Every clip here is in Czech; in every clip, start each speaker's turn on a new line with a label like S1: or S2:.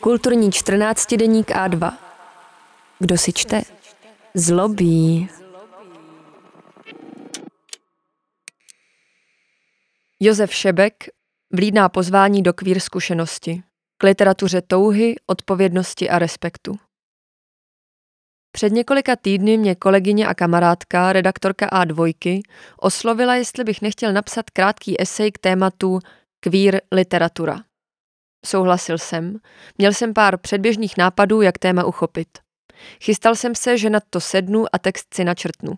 S1: Kulturní 14 deník A2. Kdo si čte? Zlobí. Josef Šebek vlídná pozvání do kvír zkušenosti, k literatuře touhy, odpovědnosti a respektu. Před několika týdny mě kolegyně a kamarádka, redaktorka A2, oslovila, jestli bych nechtěl napsat krátký esej k tématu kvír literatura. Souhlasil jsem. Měl jsem pár předběžných nápadů, jak téma uchopit. Chystal jsem se, že nad to sednu a text si načrtnu.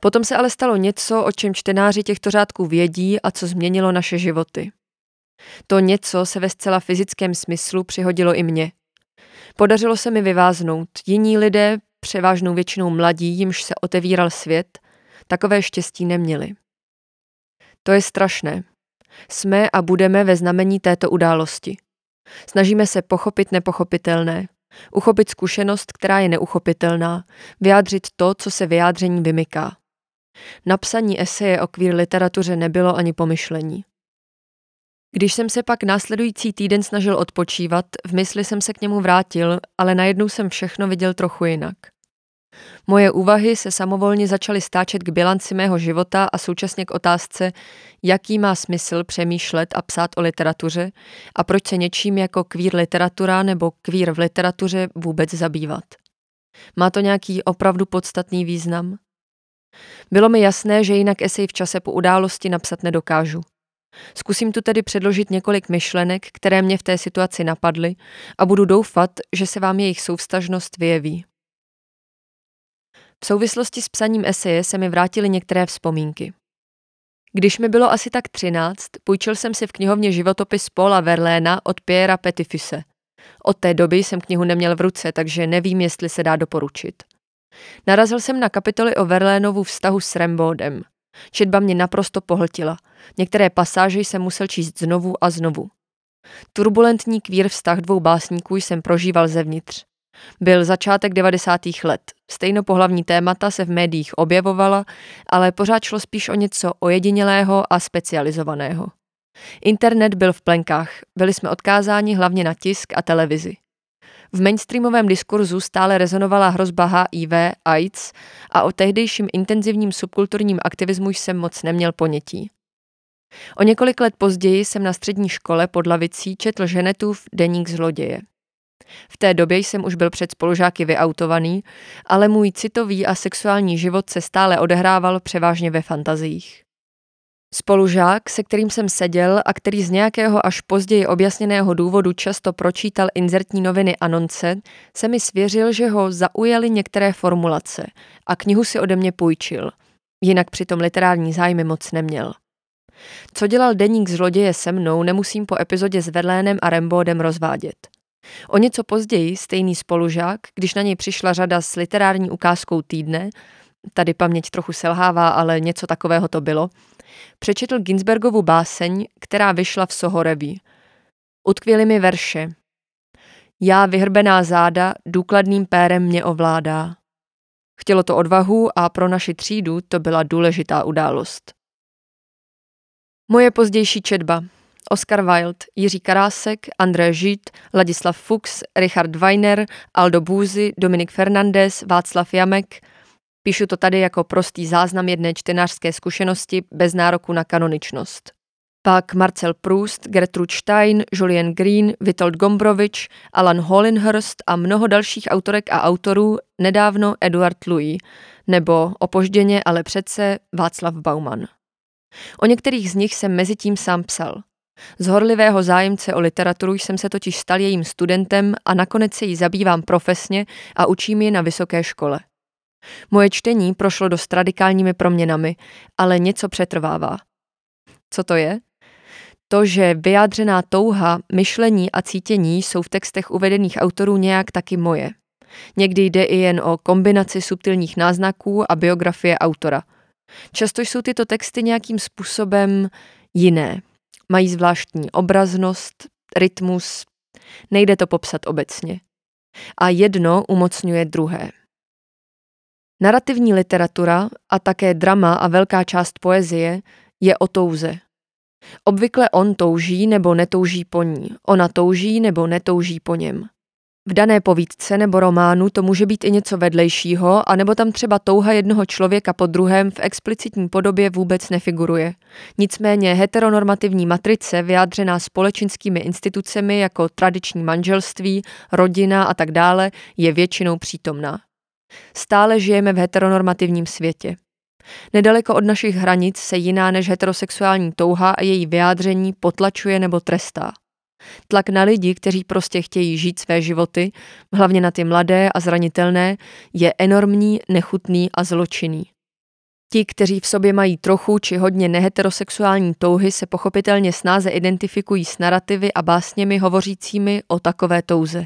S1: Potom se ale stalo něco, o čem čtenáři těchto řádků vědí a co změnilo naše životy. To něco se ve zcela fyzickém smyslu přihodilo i mně. Podařilo se mi vyváznout. Jiní lidé, převážnou většinou mladí, jimž se otevíral svět, takové štěstí neměli. To je strašné. Jsme a budeme ve znamení této události. Snažíme se pochopit nepochopitelné, uchopit zkušenost, která je neuchopitelná, vyjádřit to, co se vyjádření vymyká. Napsaní eseje o queer literatuře nebylo ani pomyšlení. Když jsem se pak následující týden snažil odpočívat, v mysli jsem se k němu vrátil, ale najednou jsem všechno viděl trochu jinak. Moje úvahy se samovolně začaly stáčet k bilanci mého života a současně k otázce, jaký má smysl přemýšlet a psát o literatuře a proč se něčím jako kvír literatura nebo kvír v literatuře vůbec zabývat. Má to nějaký opravdu podstatný význam? Bylo mi jasné, že jinak esej v čase po události napsat nedokážu. Zkusím tu tedy předložit několik myšlenek, které mě v té situaci napadly a budu doufat, že se vám jejich souvstažnost vyjeví. V souvislosti s psaním eseje se mi vrátily některé vzpomínky. Když mi bylo asi tak třináct, půjčil jsem si v knihovně životopis Paula Verléna od Pierre Petifuse. Od té doby jsem knihu neměl v ruce, takže nevím, jestli se dá doporučit. Narazil jsem na kapitoly o Verlénovu vztahu s Rembodem. Četba mě naprosto pohltila. Některé pasáže jsem musel číst znovu a znovu. Turbulentní kvír vztah dvou básníků jsem prožíval zevnitř. Byl začátek 90. let. Stejnopohlavní témata se v médiích objevovala, ale pořád šlo spíš o něco ojedinělého a specializovaného. Internet byl v plenkách, byli jsme odkázáni hlavně na tisk a televizi. V mainstreamovém diskurzu stále rezonovala hrozba HIV, AIDS a o tehdejším intenzivním subkulturním aktivismu jsem moc neměl ponětí. O několik let později jsem na střední škole pod lavicí četl Ženetův deník zloděje. V té době jsem už byl před spolužáky vyautovaný, ale můj citový a sexuální život se stále odehrával převážně ve fantaziích. Spolužák, se kterým jsem seděl a který z nějakého až později objasněného důvodu často pročítal inzertní noviny Anonce, se mi svěřil, že ho zaujaly některé formulace a knihu si ode mě půjčil. Jinak přitom literární zájmy moc neměl. Co dělal deník zloděje se mnou, nemusím po epizodě s Verlénem a Rembodem rozvádět. O něco později stejný spolužák, když na něj přišla řada s literární ukázkou týdne, tady paměť trochu selhává, ale něco takového to bylo, přečetl Ginsbergovu báseň, která vyšla v Sohoreví. Utkvěly mi verše. Já vyhrbená záda důkladným pérem mě ovládá. Chtělo to odvahu a pro naši třídu to byla důležitá událost. Moje pozdější četba. Oscar Wilde, Jiří Karásek, André Žít, Ladislav Fuchs, Richard Weiner, Aldo Bůzy, Dominik Fernandez, Václav Jamek. Píšu to tady jako prostý záznam jedné čtenářské zkušenosti bez nároku na kanoničnost. Pak Marcel Proust, Gertrude Stein, Julien Green, Witold Gombrovič, Alan Hollinhurst a mnoho dalších autorek a autorů, nedávno Eduard Louis, nebo opožděně, ale přece Václav Bauman. O některých z nich jsem mezi tím sám psal – z horlivého zájemce o literaturu jsem se totiž stal jejím studentem a nakonec se jí zabývám profesně a učím ji na vysoké škole. Moje čtení prošlo dost radikálními proměnami, ale něco přetrvává. Co to je? To, že vyjádřená touha, myšlení a cítění jsou v textech uvedených autorů nějak taky moje. Někdy jde i jen o kombinaci subtilních náznaků a biografie autora. Často jsou tyto texty nějakým způsobem jiné, Mají zvláštní obraznost, rytmus, nejde to popsat obecně. A jedno umocňuje druhé. Narrativní literatura a také drama a velká část poezie je o touze. Obvykle on touží nebo netouží po ní, ona touží nebo netouží po něm. V dané povídce nebo románu to může být i něco vedlejšího, anebo tam třeba touha jednoho člověka po druhém v explicitní podobě vůbec nefiguruje. Nicméně heteronormativní matrice, vyjádřená společenskými institucemi jako tradiční manželství, rodina a tak dále, je většinou přítomná. Stále žijeme v heteronormativním světě. Nedaleko od našich hranic se jiná než heterosexuální touha a její vyjádření potlačuje nebo trestá. Tlak na lidi, kteří prostě chtějí žít své životy, hlavně na ty mladé a zranitelné, je enormní, nechutný a zločinný. Ti, kteří v sobě mají trochu či hodně neheterosexuální touhy, se pochopitelně snáze identifikují s narrativy a básněmi hovořícími o takové touze.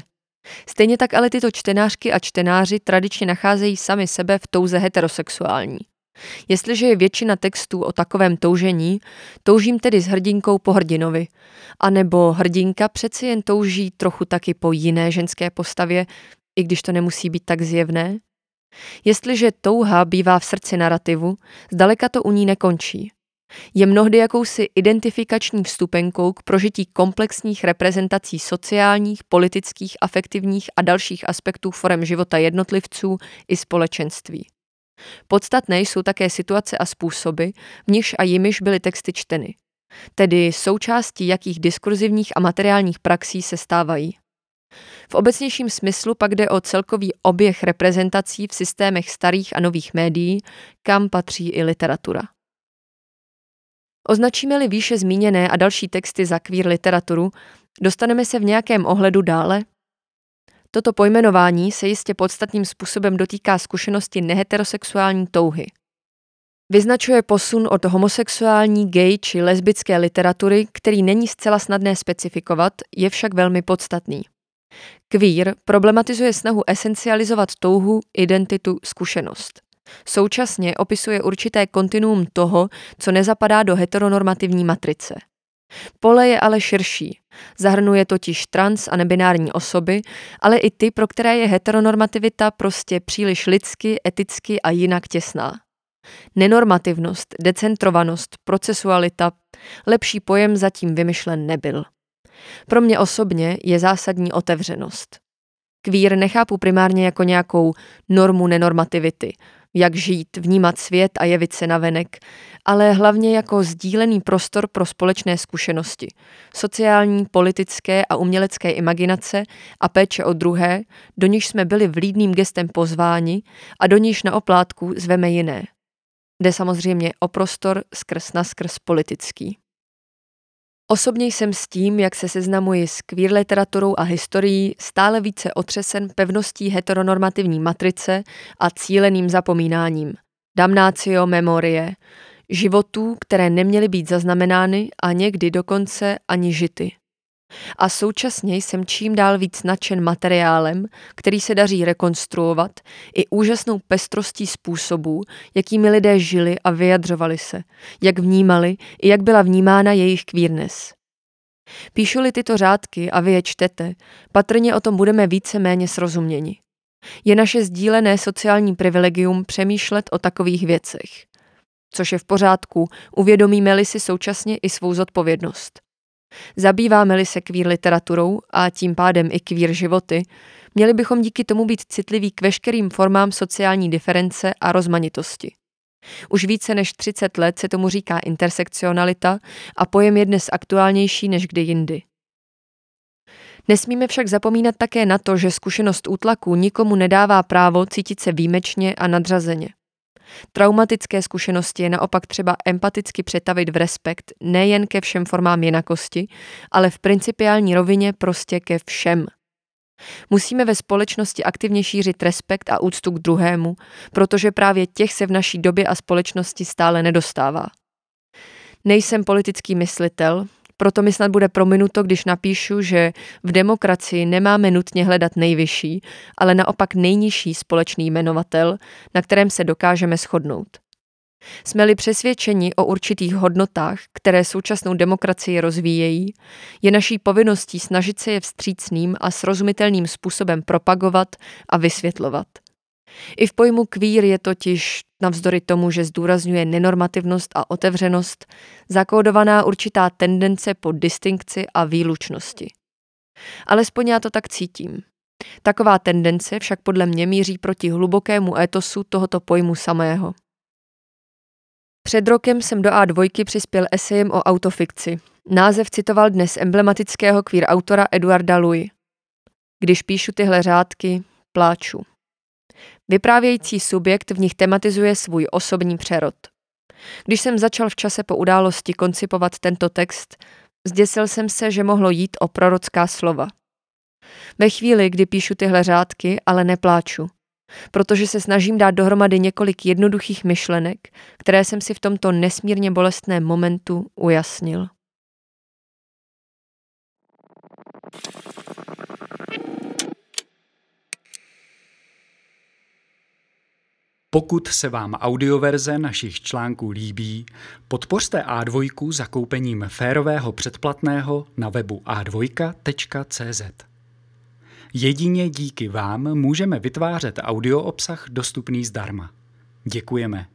S1: Stejně tak ale tyto čtenářky a čtenáři tradičně nacházejí sami sebe v touze heterosexuální. Jestliže je většina textů o takovém toužení, toužím tedy s hrdinkou po hrdinovi. A nebo hrdinka přeci jen touží trochu taky po jiné ženské postavě, i když to nemusí být tak zjevné. Jestliže touha bývá v srdci narrativu, zdaleka to u ní nekončí. Je mnohdy jakousi identifikační vstupenkou k prožití komplexních reprezentací sociálních, politických, afektivních a dalších aspektů forem života jednotlivců i společenství. Podstatné jsou také situace a způsoby, v nichž a jimiž byly texty čteny, tedy součástí jakých diskurzivních a materiálních praxí se stávají. V obecnějším smyslu pak jde o celkový oběh reprezentací v systémech starých a nových médií, kam patří i literatura. Označíme-li výše zmíněné a další texty za queer literaturu, dostaneme se v nějakém ohledu dále Toto pojmenování se jistě podstatným způsobem dotýká zkušenosti neheterosexuální touhy. Vyznačuje posun od homosexuální, gay či lesbické literatury, který není zcela snadné specifikovat, je však velmi podstatný. Queer problematizuje snahu esencializovat touhu, identitu, zkušenost. Současně opisuje určité kontinuum toho, co nezapadá do heteronormativní matrice. Pole je ale širší. Zahrnuje totiž trans a nebinární osoby, ale i ty, pro které je heteronormativita prostě příliš lidsky, eticky a jinak těsná. Nenormativnost, decentrovanost, procesualita, lepší pojem zatím vymyšlen nebyl. Pro mě osobně je zásadní otevřenost. Kvír nechápu primárně jako nějakou normu nenormativity, jak žít, vnímat svět a jevit se navenek, ale hlavně jako sdílený prostor pro společné zkušenosti, sociální, politické a umělecké imaginace a péče o druhé, do níž jsme byli vlídným gestem pozváni a do níž na oplátku zveme jiné. Jde samozřejmě o prostor skrz na skrz politický. Osobně jsem s tím, jak se seznamuji s queer literaturou a historií, stále více otřesen pevností heteronormativní matrice a cíleným zapomínáním. Damnatio memorie, životů, které neměly být zaznamenány a někdy dokonce ani žity. A současně jsem čím dál víc nadšen materiálem, který se daří rekonstruovat, i úžasnou pestrostí způsobů, jakými lidé žili a vyjadřovali se, jak vnímali i jak byla vnímána jejich queerness. Píšu-li tyto řádky a vy je čtete, patrně o tom budeme více méně srozuměni. Je naše sdílené sociální privilegium přemýšlet o takových věcech. Což je v pořádku, uvědomíme-li si současně i svou zodpovědnost. Zabýváme-li se kvír literaturou a tím pádem i kvír životy, měli bychom díky tomu být citliví k veškerým formám sociální diference a rozmanitosti. Už více než 30 let se tomu říká intersekcionalita a pojem je dnes aktuálnější než kdy jindy. Nesmíme však zapomínat také na to, že zkušenost útlaku nikomu nedává právo cítit se výjimečně a nadřazeně. Traumatické zkušenosti je naopak třeba empaticky přetavit v respekt nejen ke všem formám jinakosti, ale v principiální rovině prostě ke všem. Musíme ve společnosti aktivně šířit respekt a úctu k druhému, protože právě těch se v naší době a společnosti stále nedostává. Nejsem politický myslitel, proto mi snad bude prominuto, když napíšu, že v demokracii nemáme nutně hledat nejvyšší, ale naopak nejnižší společný jmenovatel, na kterém se dokážeme shodnout. Jsme-li přesvědčeni o určitých hodnotách, které současnou demokracii rozvíjejí, je naší povinností snažit se je vstřícným a srozumitelným způsobem propagovat a vysvětlovat. I v pojmu queer je totiž, navzdory tomu, že zdůrazňuje nenormativnost a otevřenost, zakódovaná určitá tendence po distinkci a výlučnosti. Alespoň já to tak cítím. Taková tendence však podle mě míří proti hlubokému étosu tohoto pojmu samého. Před rokem jsem do A2 přispěl esejem o autofikci. Název citoval dnes emblematického queer autora Eduarda Louis. Když píšu tyhle řádky, pláču. Vyprávějící subjekt v nich tematizuje svůj osobní přerod. Když jsem začal v čase po události koncipovat tento text, zděsil jsem se, že mohlo jít o prorocká slova. Ve chvíli, kdy píšu tyhle řádky, ale nepláču, protože se snažím dát dohromady několik jednoduchých myšlenek, které jsem si v tomto nesmírně bolestném momentu ujasnil.
S2: Pokud se vám audioverze našich článků líbí, podpořte A2 zakoupením férového předplatného na webu a2.cz. Jedině díky vám můžeme vytvářet audio obsah dostupný zdarma. Děkujeme.